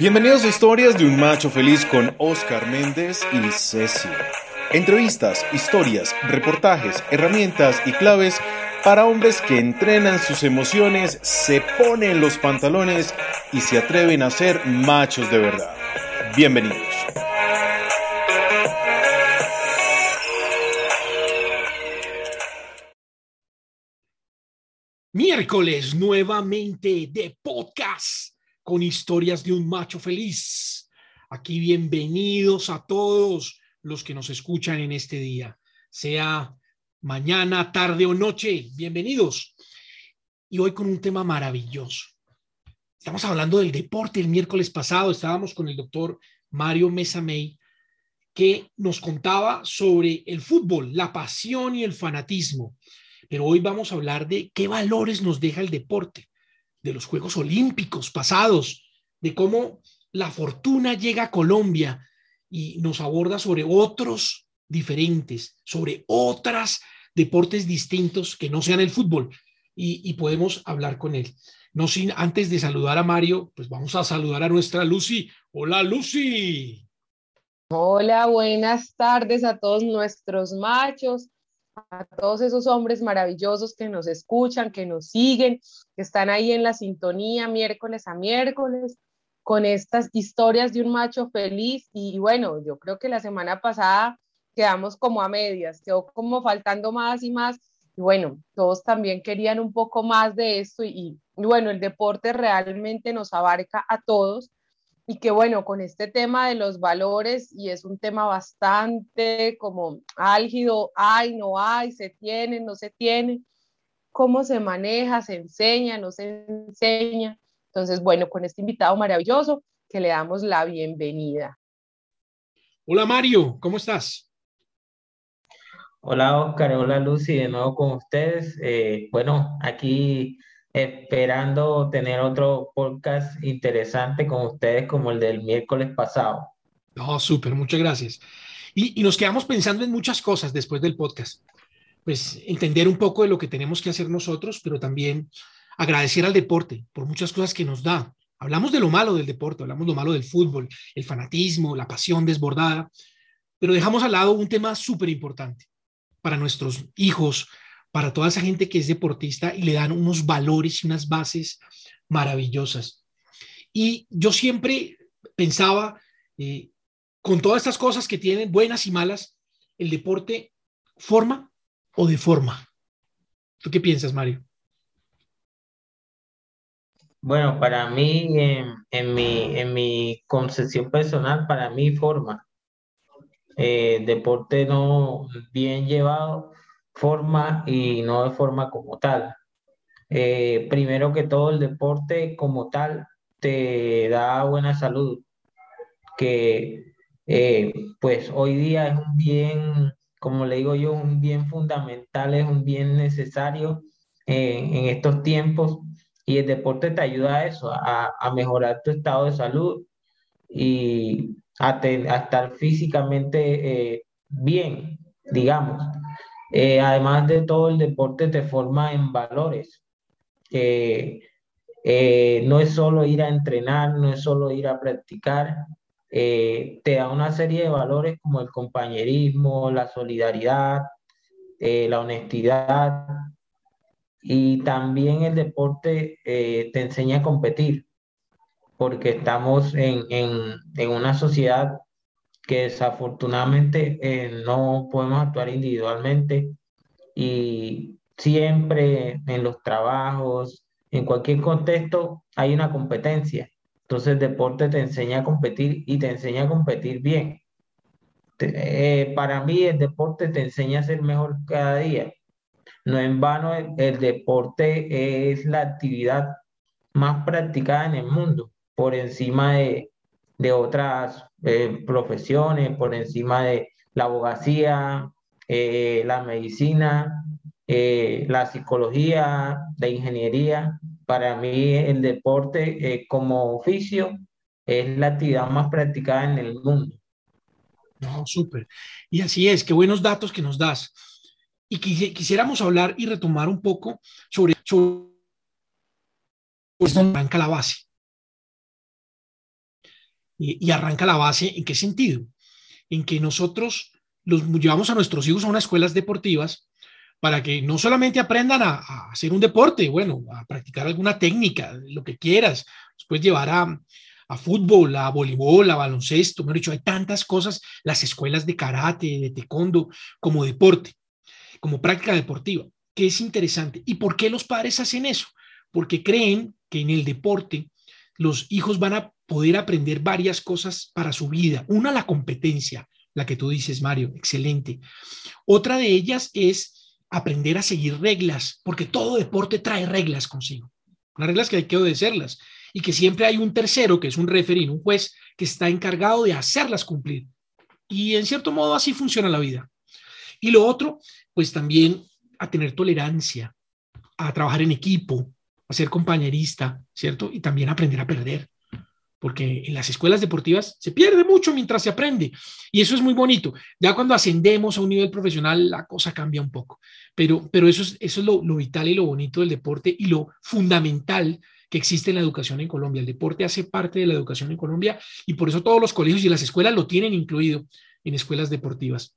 Bienvenidos a Historias de un Macho Feliz con Oscar Méndez y Ceci. Entrevistas, historias, reportajes, herramientas y claves para hombres que entrenan sus emociones, se ponen los pantalones y se atreven a ser machos de verdad. Bienvenidos. Miércoles nuevamente de podcast con historias de un macho feliz. Aquí bienvenidos a todos los que nos escuchan en este día, sea mañana, tarde o noche, bienvenidos. Y hoy con un tema maravilloso. Estamos hablando del deporte. El miércoles pasado estábamos con el doctor Mario Mesamey, que nos contaba sobre el fútbol, la pasión y el fanatismo. Pero hoy vamos a hablar de qué valores nos deja el deporte de los Juegos Olímpicos pasados, de cómo la fortuna llega a Colombia y nos aborda sobre otros diferentes, sobre otras deportes distintos que no sean el fútbol y, podemos hablar con él. No sin antes de saludar a Mario, pues vamos a saludar a nuestra Lucy. Hola Lucy. Hola, buenas tardes a todos nuestros machos a todos esos hombres maravillosos que nos escuchan, que nos siguen, que están ahí en la sintonía miércoles a miércoles con estas historias de un macho feliz. Y bueno, yo creo que la semana pasada quedamos como a medias, quedó como faltando más y más. Y bueno, todos también querían un poco más de esto y, y bueno, el deporte realmente nos abarca a todos y que bueno, con este tema de los valores, y es un tema bastante como álgido, hay, no hay, se tiene, no se tiene, cómo se maneja, se enseña, no se enseña. Entonces, bueno, con este invitado maravilloso, que le damos la bienvenida. Hola Mario, ¿cómo estás? Hola Oscar, hola Lucy, de nuevo con ustedes. Eh, bueno, aquí esperando tener otro podcast interesante con ustedes como el del miércoles pasado. No, súper, muchas gracias. Y, nos quedamos pensando en muchas cosas después del podcast. Pues entender un poco de lo que tenemos que hacer nosotros, pero también agradecer al deporte por muchas cosas que nos da. Hablamos de lo malo del deporte, hablamos de lo malo del fútbol, el fanatismo, la pasión desbordada, pero dejamos al lado un tema súper importante para nuestros hijos, para toda esa gente que es deportista y le dan unos valores y unas bases maravillosas. Y yo siempre pensaba, eh, con todas estas cosas que tienen, buenas y malas, el deporte forma o deforma. ¿Tú qué piensas, Mario? Bueno, para mí, en, mi, en mi concepción personal, para mí forma. Eh, deporte no bien llevado forma y no de forma como tal. Eh, primero que todo, el deporte como tal te da buena salud, que eh, pues hoy día es un bien, como le digo yo, un bien fundamental, es un bien necesario eh, en estos tiempos y el deporte te ayuda a eso, a, mejorar tu estado de salud y a, a estar físicamente bien, digamos. Eh, además de todo, el deporte te forma en valores. Eh, no es solo ir a entrenar, no es solo ir a practicar, eh, te da una serie de valores como el compañerismo, la solidaridad, la honestidad y también el deporte te enseña a competir, porque estamos en, en, en una sociedad que desafortunadamente eh, no podemos actuar individualmente y siempre en los trabajos, en cualquier contexto hay una competencia. Entonces el deporte te enseña a competir y te enseña a competir bien. Eh, para mí el deporte te enseña a ser mejor cada día. No en vano el deporte es la actividad más practicada en el mundo, por encima de, de otras eh, profesiones, por encima de la abogacía, eh, la medicina, eh, la psicología, la ingeniería. Para mí el deporte como oficio es la actividad más practicada en el mundo. No, súper. Y así es, qué buenos datos que nos das. Y quisiéramos hablar y retomar un poco sobre, sobre arranca la base y arranca la base. ¿En qué sentido? En que nosotros los llevamos a nuestros hijos a unas escuelas deportivas para que no solamente aprendan a, hacer un deporte, bueno, a practicar alguna técnica, lo que quieras, después llevar a, a fútbol, a voleibol, a baloncesto, me he dicho, hay tantas cosas, las escuelas de karate, de taekwondo, como deporte, como práctica deportiva, que es interesante. ¿Y por qué los padres hacen eso? Porque creen que en el deporte los hijos van a poder aprender varias cosas para su vida. Una, la competencia, la que tú dices, Mario, excelente. Otra de ellas es aprender a seguir reglas, porque todo deporte trae reglas consigo. Las reglas que hay que obedecerlas y que siempre hay un tercero, que es un referee, un juez, que está encargado de hacerlas cumplir. Y en cierto modo así funciona la vida. Y lo otro, pues también a tener tolerancia, a trabajar en equipo, a compañerista, ¿cierto? Y también aprender a perder porque en las escuelas deportivas se pierde mucho mientras se aprende y eso es muy bonito. Ya cuando ascendemos a un nivel profesional la cosa cambia un poco, pero, pero eso es, eso es lo, lo vital y lo bonito del deporte y lo fundamental que existe en la educación en Colombia. El deporte hace parte de la educación en Colombia y por eso todos los colegios y las escuelas lo tienen incluido en escuelas deportivas.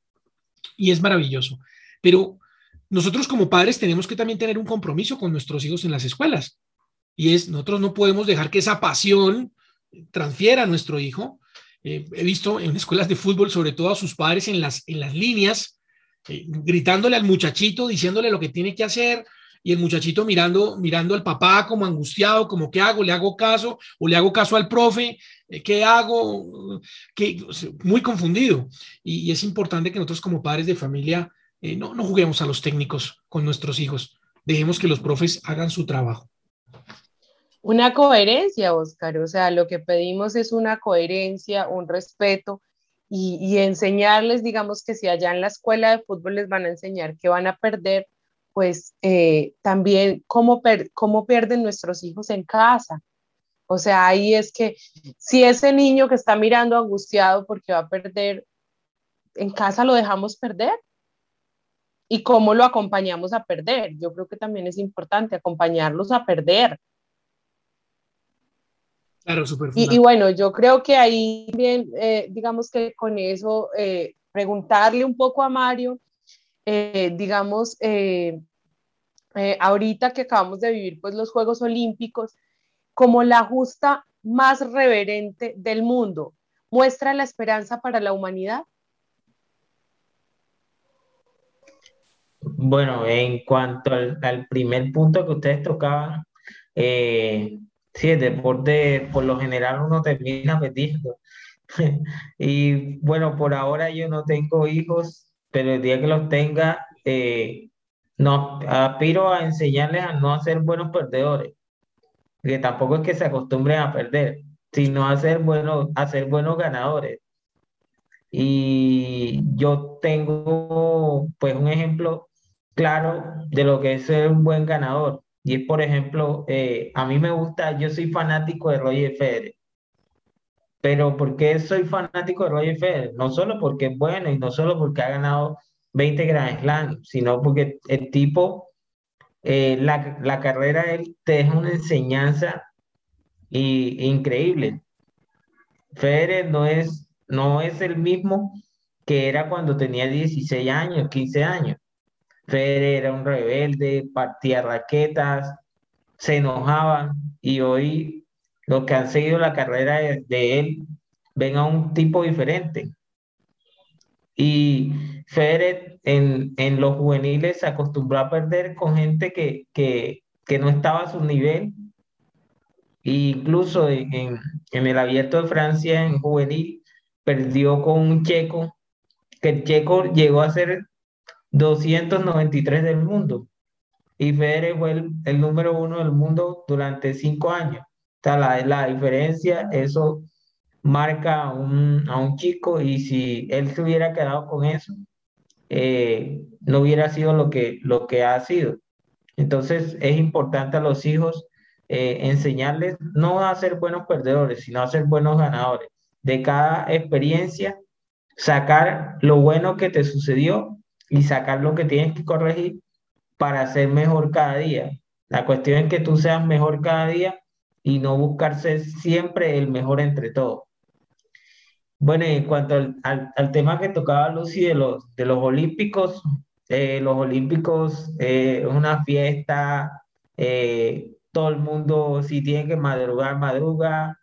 Y es maravilloso. Pero nosotros como padres tenemos que también tener un compromiso con nuestros hijos en las escuelas. Y es, nosotros no podemos dejar que esa pasión transfiera a nuestro hijo. Eh, he visto en escuelas de fútbol, sobre todo a sus padres en las, en las líneas, eh, gritándole al muchachito, diciéndole lo que tiene que hacer, y el muchachito mirando, mirando al papá como angustiado, como ¿qué hago? ¿Le hago caso? ¿O le hago caso al profe? Eh, ¿Qué hago? ¿Qué? Muy confundido. Y, es importante que nosotros como padres de familia no, no juguemos a los técnicos con nuestros hijos. Dejemos que los profes hagan su trabajo. Una coherencia, Oscar, o sea, lo que pedimos es una coherencia, un respeto y, enseñarles, digamos que si allá en la escuela de fútbol les van a enseñar que van a perder, pues eh, también cómo, cómo pierden nuestros hijos en casa. O sea, ahí es que si ese niño que está mirando angustiado porque va a perder, en casa lo dejamos perder. ¿Y cómo lo acompañamos a perder? Yo creo que también es importante acompañarlos a perder Claro, súper. Y, y, bueno, yo creo que ahí bien, eh, digamos que con eso, eh, preguntarle un poco a Mario, eh, digamos, ahorita que acabamos de vivir pues los Juegos Olímpicos, como la justa más reverente del mundo, ¿muestra la esperanza para la humanidad? Bueno, en cuanto al, al primer punto que ustedes tocaban, eh, Sí, el deporte por lo general uno termina perdiendo. Y bueno, por ahora yo no tengo hijos, pero el día que los tenga, eh, no, aspiro a enseñarles a no ser buenos perdedores, que tampoco es que se acostumbren a perder, sino a ser buenos, a ser buenos ganadores. Y yo tengo pues un ejemplo claro de lo que es ser un buen ganador. Y es, por ejemplo, eh, a mí me gusta, yo soy fanático de Roger Federer. Pero ¿por qué soy fanático de Roger Federer? No solo porque es bueno y no solo porque ha ganado 20 Grand Slam, sino porque el tipo, eh, la, la, carrera de él te deja una enseñanza y, increíble. Federer no es, no es el mismo que era cuando tenía 16 años, 15 años. Federer era un rebelde, partía raquetas, se enojaba y hoy los que han seguido la carrera de, él ven a un tipo diferente. Y Federer en, los juveniles se acostumbró a perder con gente que, que, no estaba a su nivel. E incluso en, en el abierto de Francia en juvenil perdió con un checo, que el checo llegó a ser 293 del mundo. Y Federer fue el, número uno del mundo durante cinco años. O sea, la, la diferencia, eso marca a un, a un chico y si él se hubiera quedado con eso, eh, no hubiera sido lo que, lo que ha sido. Entonces es importante a los hijos eh, enseñarles no a ser buenos perdedores, sino a ser buenos ganadores. De cada experiencia, sacar lo bueno que te sucedió y sacar lo que tienes que corregir para ser mejor cada día. La cuestión es que tú seas mejor cada día y no buscarse siempre el mejor entre todos. Bueno, en cuanto al, tema que tocaba Lucy de los, de los Olímpicos, eh, los Olímpicos eh, es una fiesta, eh, todo el mundo, si tiene que madrugar, madruga,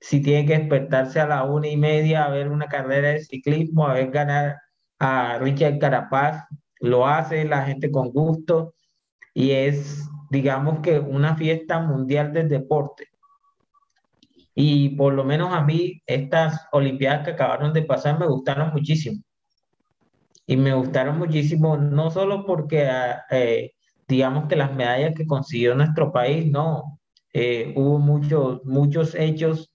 si tiene que despertarse a la una y media a ver una carrera de ciclismo, a ver ganar a Richard Carapaz, lo hace la gente con gusto y es, digamos que, una fiesta mundial del deporte. Y por lo menos a mí, estas Olimpiadas que acabaron de pasar me gustaron muchísimo. Y me gustaron muchísimo, no solo porque, ah, eh, digamos que las medallas que consiguió nuestro país, no, eh, hubo muchos, muchos hechos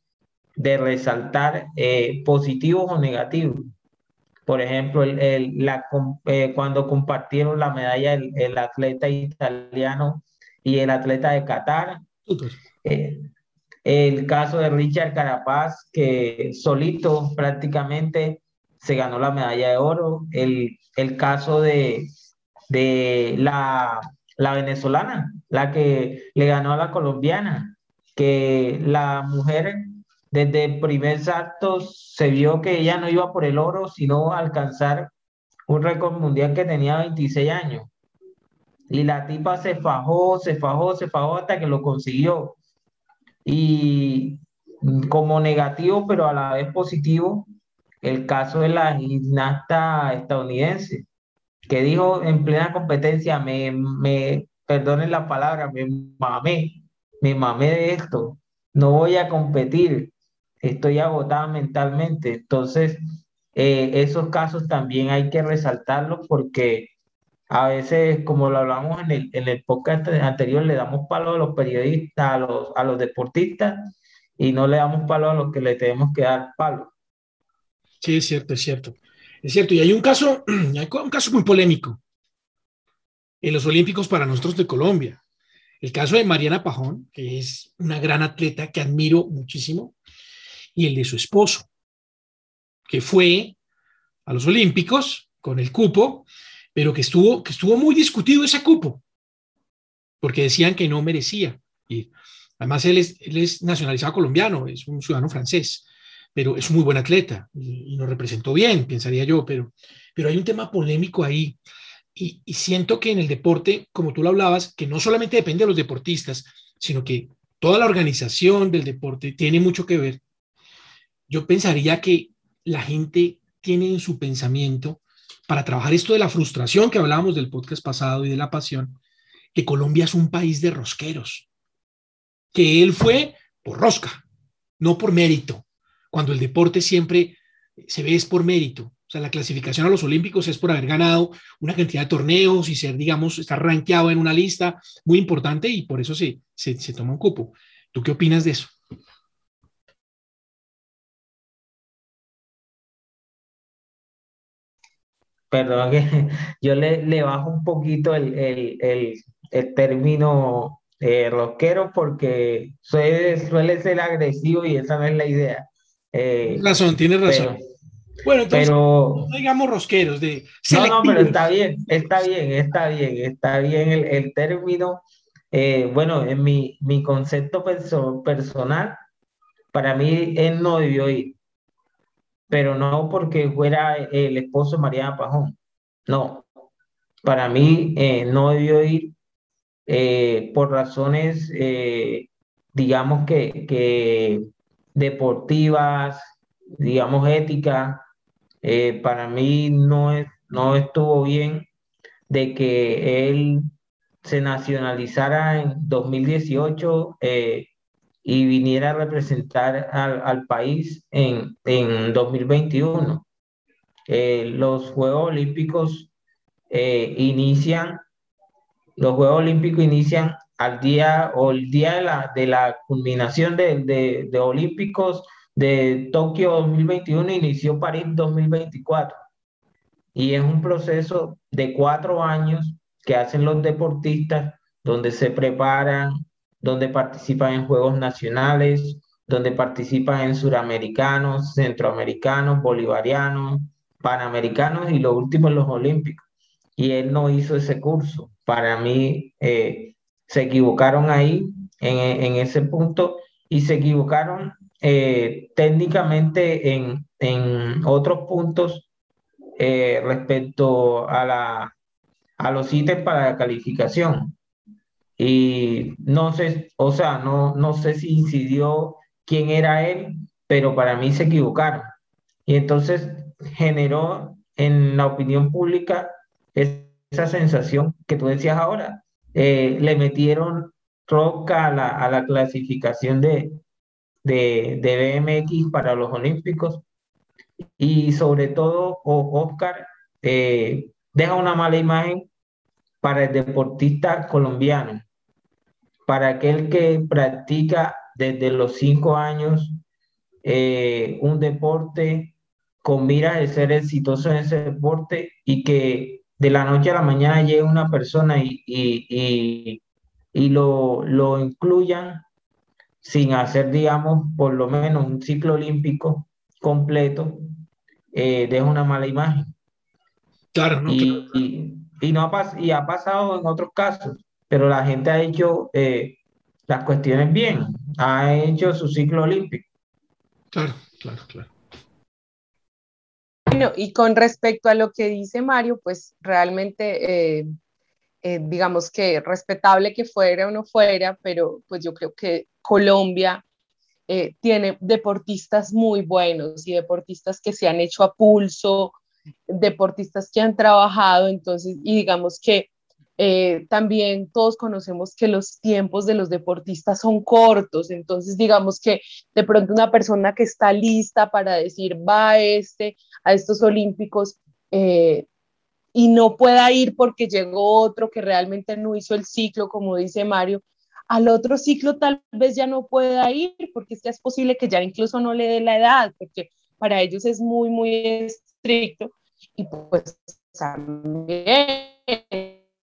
de resaltar eh, positivos o negativos. Por ejemplo, el, la, cuando compartieron la medalla el, el, atleta italiano y el atleta de Qatar, el caso de Richard Carapaz, que solito prácticamente se ganó la medalla de oro. El, el caso de, de la, la venezolana, la que le ganó a la colombiana, que la mujer desde el primer salto se vio que ella no iba por el oro, sino alcanzar un récord mundial que tenía 26 años. Y la tipa se fajó, se fajó, se fajó hasta que lo consiguió. Y como negativo, pero a la vez positivo, el caso de la gimnasta estadounidense, que dijo en plena competencia, me, me perdonen la palabra, me mamé, me mamé de esto, no voy a competir, estoy agotada mentalmente. Entonces, eh, esos casos también hay que resaltarlos porque a veces, como lo hablamos en el, en el podcast anterior, le damos palo a los periodistas, a los, a los deportistas, y no le damos palo a los que le tenemos que dar palo. Sí, es cierto, es cierto. Es cierto, y hay un caso, hay un caso muy polémico en los Olímpicos para nosotros de Colombia. El caso de Mariana Pajón, que es una gran atleta que admiro muchísimo, y el de su esposo, que fue a los Olímpicos con el cupo pero que estuvo, que estuvo muy discutido ese cupo, porque decían que no merecía ir. Además, él es, él es nacionalizado colombiano, es un ciudadano francés, pero es un muy buen atleta y, nos representó bien, pensaría yo, pero, pero hay un tema polémico ahí. Y, y siento que en el deporte, como tú lo hablabas, que no solamente depende de los deportistas, sino que toda la organización del deporte tiene mucho que ver. Yo pensaría que la gente tiene en su pensamiento para trabajar esto de la frustración que hablábamos del podcast pasado y de la pasión, que Colombia es un país de rosqueros, que él fue por rosca, no por mérito, cuando el deporte siempre se ve es por mérito. O sea, la clasificación a los Olímpicos es por haber ganado una cantidad de torneos y ser, digamos, estar rankeado en una lista muy importante y por eso se, se, se toma un cupo. ¿Tú qué opinas de eso? Perdón que yo le, le bajo un poquito el, el, el, término eh, rockero porque suele, suele ser agresivo y esa no es la idea. Eh, razón, tienes razón. bueno, entonces, no digamos rosqueros. De no, no, pero está bien, está bien, está bien, está bien el, el término. Eh, bueno, en mi, mi concepto personal, para mí él no debió ir pero no porque fuera el esposo de Mariana Pajón. No, para mí eh, no debió ir eh, por razones, eh, digamos que, deportivas, digamos éticas. para mí no, es, no estuvo bien de que él se nacionalizara en 2018 y viniera a representar al, país en, en 2021. Eh, los Juegos Olímpicos eh, inician, los Juegos Olímpicos inician al día o el día de la, de la culminación de, de, de Olímpicos de Tokio 2021 inició París 2024. Y es un proceso de cuatro años que hacen los deportistas donde se preparan, donde participan en Juegos Nacionales, donde participan en Suramericanos, Centroamericanos, Bolivarianos, Panamericanos y lo último en los Olímpicos. Y él no hizo ese curso. Para mí eh, se equivocaron ahí en, en, ese punto y se equivocaron eh, técnicamente en, en, otros puntos eh, respecto a, la, a los ítems para la calificación. Y no sé, o sea, no, no sé si incidió quién era él, pero para mí se equivocaron. Y entonces generó en la opinión pública esa sensación que tú decías ahora. Eh, le metieron roca a la, a la clasificación de, de, de, BMX para los Olímpicos y sobre todo Oscar eh, deja una mala imagen para el deportista colombiano, para aquel que practica desde los cinco años eh, un deporte con miras de ser exitoso en ese deporte y que de la noche a la mañana llegue una persona y, y, y, lo, lo incluyan sin hacer, digamos, por lo menos un ciclo olímpico completo, eh, deja una mala imagen. Claro, no, y, y, no ha y ha pasado en otros casos, pero la gente ha hecho eh, las cuestiones bien, ha hecho su ciclo olímpico. Claro, claro, claro. Bueno, y con respecto a lo que dice Mario, pues realmente, eh, eh, digamos que respetable que fuera o no fuera, pero pues yo creo que Colombia eh, tiene deportistas muy buenos y deportistas que se han hecho a pulso, deportistas que han trabajado, entonces, y digamos que eh, también todos conocemos que los tiempos de los deportistas son cortos, entonces digamos que de pronto una persona que está lista para decir va a, este, a estos olímpicos eh, y no pueda ir porque llegó otro que realmente no hizo el ciclo, como dice Mario, al otro ciclo tal vez ya no pueda ir porque es que es posible que ya incluso no le dé la edad, porque para ellos es muy, muy estricto y pues también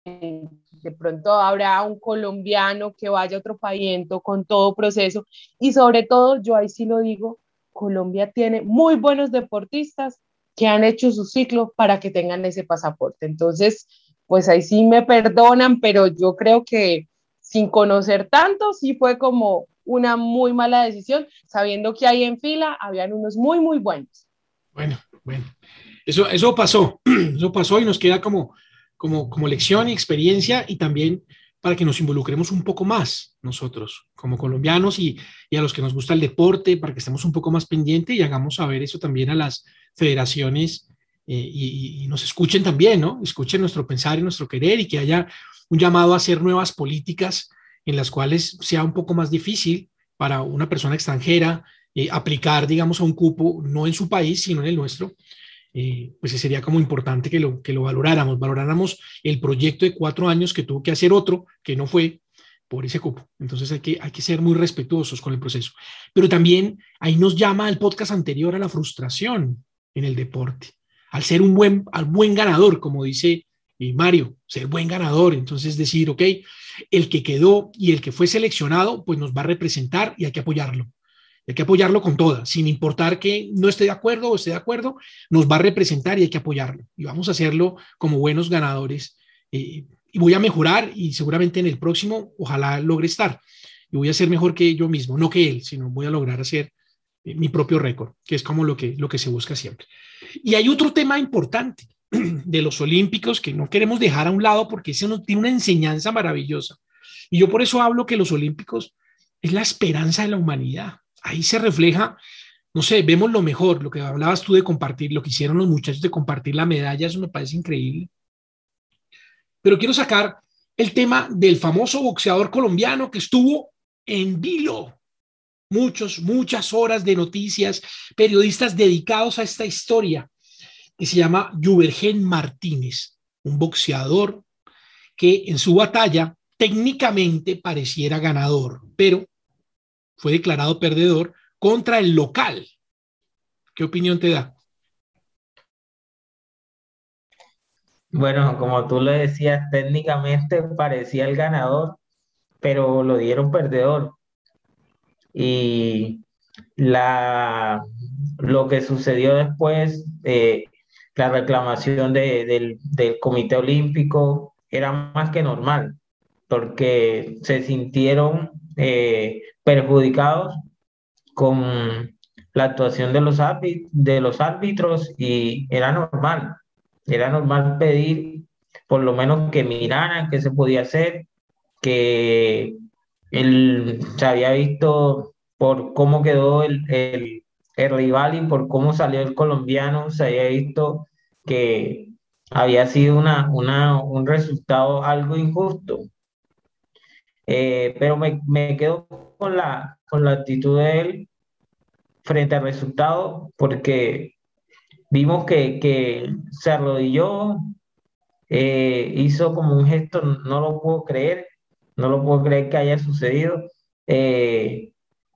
de pronto habrá un colombiano que vaya a otro país con todo proceso y sobre todo, yo ahí sí lo digo, Colombia tiene muy buenos deportistas que han hecho su ciclo para que tengan ese pasaporte. Entonces, pues ahí sí me perdonan, pero yo creo que sin conocer tanto, sí fue como una muy mala decisión, sabiendo que ahí en fila habían unos muy, muy buenos. Bueno, bueno, eso, eso pasó, eso pasó y nos queda como como, lección y experiencia y también para que nos involucremos un poco más nosotros como colombianos y, a los que nos gusta el deporte, para que estemos un poco más pendientes y hagamos saber eso también a las federaciones eh, y, nos escuchen también, ¿no? Escuchen nuestro pensar y nuestro querer y que haya un llamado a hacer nuevas políticas en las cuales sea un poco más difícil para una persona extranjera eh, aplicar, digamos, a un cupo, no en su país, sino en el nuestro, eh, pues sería como importante que lo, que lo valoráramos, valoráramos el proyecto de cuatro años que tuvo que hacer otro, que no fue por ese cupo. Entonces hay que, hay que ser muy respetuosos con el proceso. Pero también ahí nos llama el podcast anterior a la frustración en el deporte, al ser un buen, al buen ganador, como dice eh, Mario, ser buen ganador. Entonces decir, ok, el que quedó y el que fue seleccionado, pues nos va a representar y hay que apoyarlo. Hay que apoyarlo con todas, sin importar que no esté de acuerdo o esté de acuerdo, nos va a representar y hay que apoyarlo. Y vamos a hacerlo como buenos ganadores. Eh, y voy a mejorar y seguramente en el próximo ojalá logre estar. Y voy a ser mejor que yo mismo, no que él, sino voy a lograr hacer eh, mi propio récord, que es como lo que, lo que se busca siempre. Y hay otro tema importante de los Olímpicos que no queremos dejar a un lado porque ese tiene una enseñanza maravillosa. Y yo por eso hablo que los Olímpicos es la esperanza de la humanidad ahí se refleja, no sé, vemos lo mejor, lo que hablabas tú de compartir, lo que hicieron los muchachos de compartir la medalla, eso me parece increíble. Pero quiero sacar el tema del famoso boxeador colombiano que estuvo en vilo. Muchos, muchas horas de noticias, periodistas dedicados a esta historia, que se llama Juvergen Martínez, un boxeador que en su batalla técnicamente pareciera ganador, pero fue declarado perdedor contra el local. ¿Qué opinión te da? Bueno, como tú le decías, técnicamente parecía el ganador, pero lo dieron perdedor. Y la, lo que sucedió después, eh, la reclamación del, del Comité Olímpico era más que normal, porque se sintieron eh, perjudicados con la actuación de los, árbitros y era normal, era normal pedir por lo menos que miraran qué se podía hacer, que él se había visto por cómo quedó el, el, el rival y por cómo salió el colombiano, se había visto que había sido una, un resultado algo injusto. Eh, pero me, me, quedo con la, con la actitud de él frente al resultado porque vimos que, que se arrodilló, eh, hizo como un gesto, no lo puedo creer, no lo puedo creer que haya sucedido. Eh,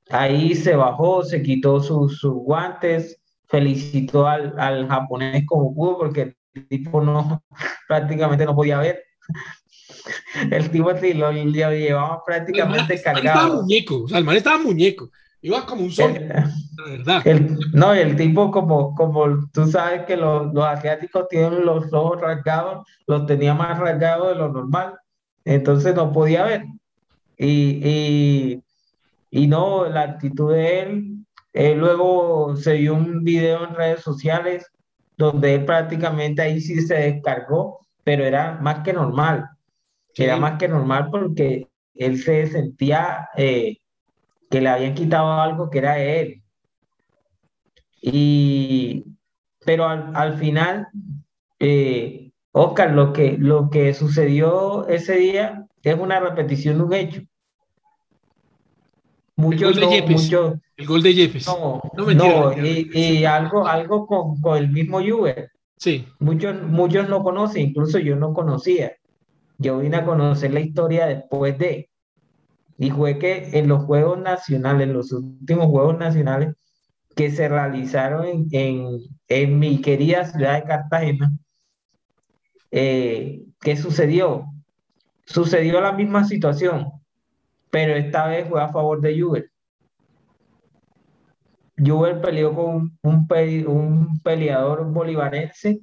ahí se bajó, se quitó sus, sus guantes, felicitó al, al, japonés pudo porque el tipo no prácticamente no podía ver. El tipo sí, lo, lo llevaba prácticamente el cargado. Estaba muñeco, o sea, el man estaba muñeco. Iba como un sol, la verdad. El, no, el tipo como, como tú sabes que los, los asiáticos tienen los ojos rasgados, los tenía más rasgados de lo normal, entonces no podía ver. Y, y, y no, la actitud de él, él luego se vio un video en redes sociales donde él prácticamente ahí sí se descargó, pero era más que normal. Era más que normal porque él se sentía eh, que le habían quitado algo que era de él. Y, pero al, al final, eh, Oscar, lo que, lo que sucedió ese día es una repetición de un hecho. Muchos el gol de muchos, el gol de no, No, mentira, no, mentira, y, y algo, algo con, con el mismo Juve. Sí, Muchos, muchos no conocen, incluso yo no conocía. Yo vine a conocer la historia después de, y fue que en los Juegos Nacionales, los últimos Juegos Nacionales que se realizaron en, en, en mi querida ciudad de Cartagena, eh, ¿qué sucedió? Sucedió la misma situación, pero esta vez fue a favor de Juve. Juve peleó con un, pe- un peleador bolivarense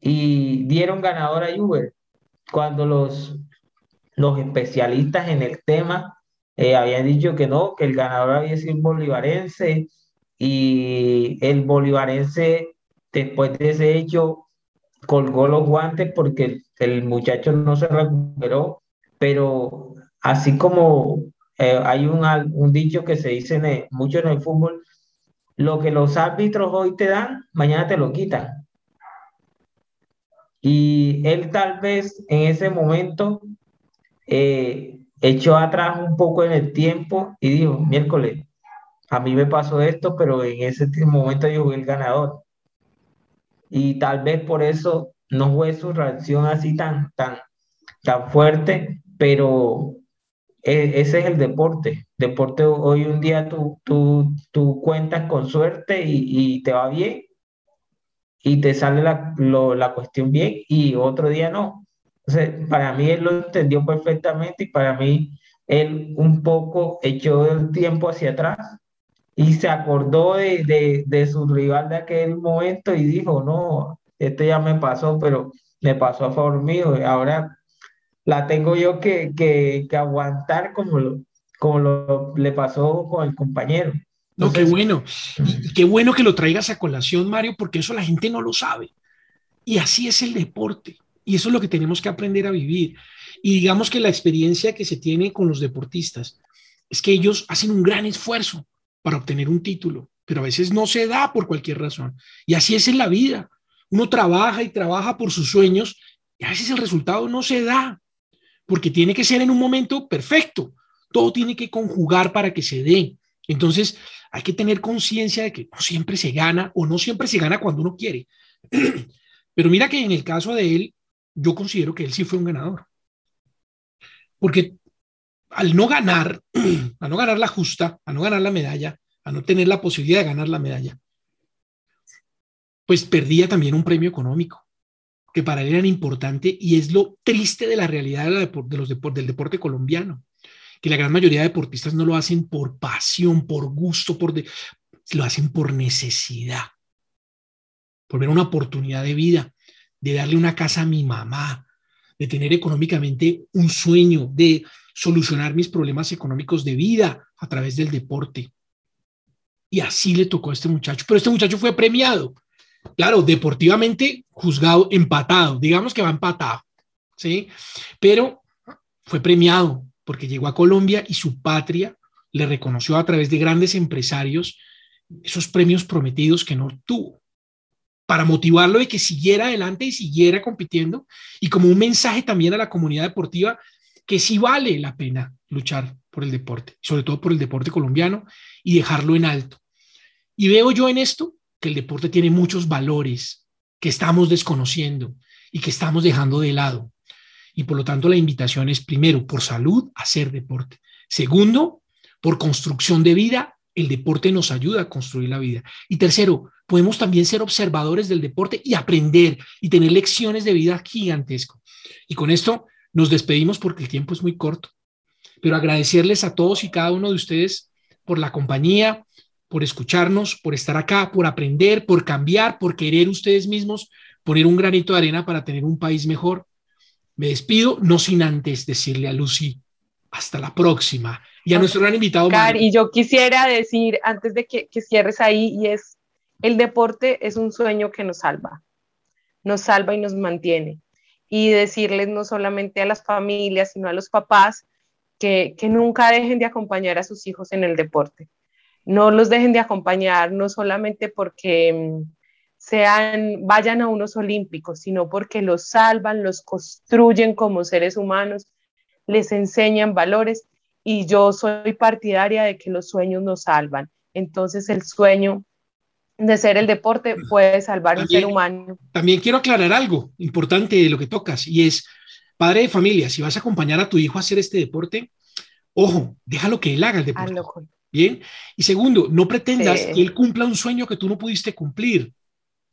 y dieron ganador a Juve cuando los, los especialistas en el tema eh, habían dicho que no, que el ganador había sido un bolivarense y el bolivarense después de ese hecho colgó los guantes porque el, el muchacho no se recuperó, pero así como eh, hay un, un dicho que se dice el- mucho en el fútbol, lo que los árbitros hoy te dan, mañana te lo quitan. Y él tal vez en ese momento eh, echó atrás un poco en el tiempo y dijo, miércoles, a mí me pasó esto, pero en ese momento yo fui el ganador. Y tal vez por eso no fue su reacción así tan, tan, tan fuerte, pero e- ese es el deporte. Deporte hoy un día tú, tú, tú cuentas con suerte y, y te va bien y te sale la, la cuestión bien y otro día no. Entonces, para mí él lo entendió perfectamente y para mí él un poco echó el tiempo hacia atrás y se acordó de, de, de su rival de aquel momento y dijo, no, esto ya me pasó, pero me pasó a favor mío. Ahora la tengo yo que, que, que aguantar como lo, como lo le pasó con el compañero. No, qué bueno. Y qué bueno que lo traigas a colación, Mario, porque eso la gente no lo sabe. Y así es el deporte. Y eso es lo que tenemos que aprender a vivir. Y digamos que la experiencia que se tiene con los deportistas es que ellos hacen un gran esfuerzo para obtener un título, pero a veces no se da por cualquier razón. Y así es en la vida. Uno trabaja y trabaja por sus sueños y a veces el resultado no se da, porque tiene que ser en un momento perfecto. Todo tiene que conjugar para que se dé. Entonces, hay que tener conciencia de que no siempre se gana o no siempre se gana cuando uno quiere. Pero mira que en el caso de él, yo considero que él sí fue un ganador. Porque al no ganar, a no ganar la justa, a no ganar la medalla, a no tener la posibilidad de ganar la medalla, pues perdía también un premio económico, que para él era importante y es lo triste de la realidad del deporte colombiano, que la gran mayoría de deportistas no lo hacen por pasión, por gusto, por de- lo hacen por necesidad, por ver una oportunidad de vida, de darle una casa a mi mamá, de tener económicamente un sueño, de solucionar mis problemas económicos de vida a través del deporte. Y así le tocó a este muchacho. Pero este muchacho fue premiado. Claro, deportivamente juzgado, empatado. Digamos que va empatado. ¿sí? Pero fue premiado porque llegó a Colombia y su patria le reconoció a través de grandes empresarios esos premios prometidos que no tuvo, para motivarlo de que siguiera adelante y siguiera compitiendo, y como un mensaje también a la comunidad deportiva que sí vale la pena luchar por el deporte, sobre todo por el deporte colombiano, y dejarlo en alto. Y veo yo en esto que el deporte tiene muchos valores que estamos desconociendo y que estamos dejando de lado. Y por lo tanto la invitación es primero, por salud, hacer deporte. Segundo, por construcción de vida, el deporte nos ayuda a construir la vida. Y tercero, podemos también ser observadores del deporte y aprender y tener lecciones de vida gigantesco. Y con esto nos despedimos porque el tiempo es muy corto. Pero agradecerles a todos y cada uno de ustedes por la compañía, por escucharnos, por estar acá, por aprender, por cambiar, por querer ustedes mismos poner un granito de arena para tener un país mejor. Me despido, no sin antes decirle a Lucy, hasta la próxima. Y a nuestro gran invitado. y yo quisiera decir, antes de que, que cierres ahí, y es, el deporte es un sueño que nos salva, nos salva y nos mantiene. Y decirles no solamente a las familias, sino a los papás, que, que nunca dejen de acompañar a sus hijos en el deporte. No los dejen de acompañar, no solamente porque mm, sean, vayan a unos olímpicos, sino porque los salvan, los construyen como seres humanos, les enseñan valores y yo soy partidaria de que los sueños nos salvan. Entonces el sueño de ser el deporte puede salvar un ser humano. También quiero aclarar algo importante de lo que tocas y es, padre de familia, si vas a acompañar a tu hijo a hacer este deporte, ojo, déjalo que él haga el deporte. Bien. Y segundo, no pretendas que él cumpla un sueño que tú no pudiste cumplir.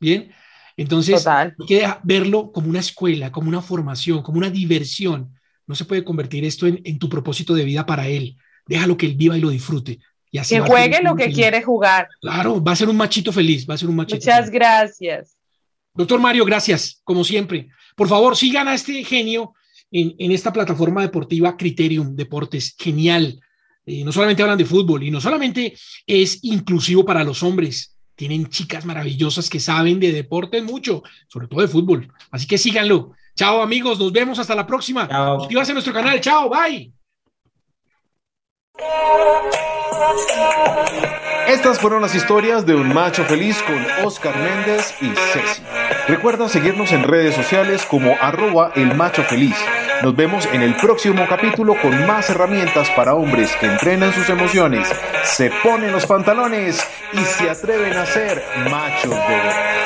Bien. Entonces, hay que verlo como una escuela, como una formación, como una diversión. No se puede convertir esto en, tu propósito de vida para él. Déjalo que él viva y lo disfrute. Y que juegue lo que quiere jugar. Claro, va a ser un machito feliz, va a ser un machito. Muchas gracias. Doctor Mario, gracias, como siempre. Por favor, sigan a este genio en, en esta plataforma deportiva Criterium Deportes. Genial. Eh, no solamente hablan de fútbol y no solamente es inclusivo para los hombres, tienen chicas maravillosas que saben de deportes mucho, sobre todo de fútbol. Así que síganlo. Chao amigos, nos vemos hasta la próxima. Chao. Suscríbase a nuestro canal. Chao, bye. Estas fueron las historias de un macho feliz con Oscar Méndez y Ceci. Recuerda seguirnos en redes sociales como arroba el macho feliz. Nos vemos en el próximo capítulo con más herramientas para hombres que entrenan sus emociones, se ponen los pantalones y se atreven a ser machos de.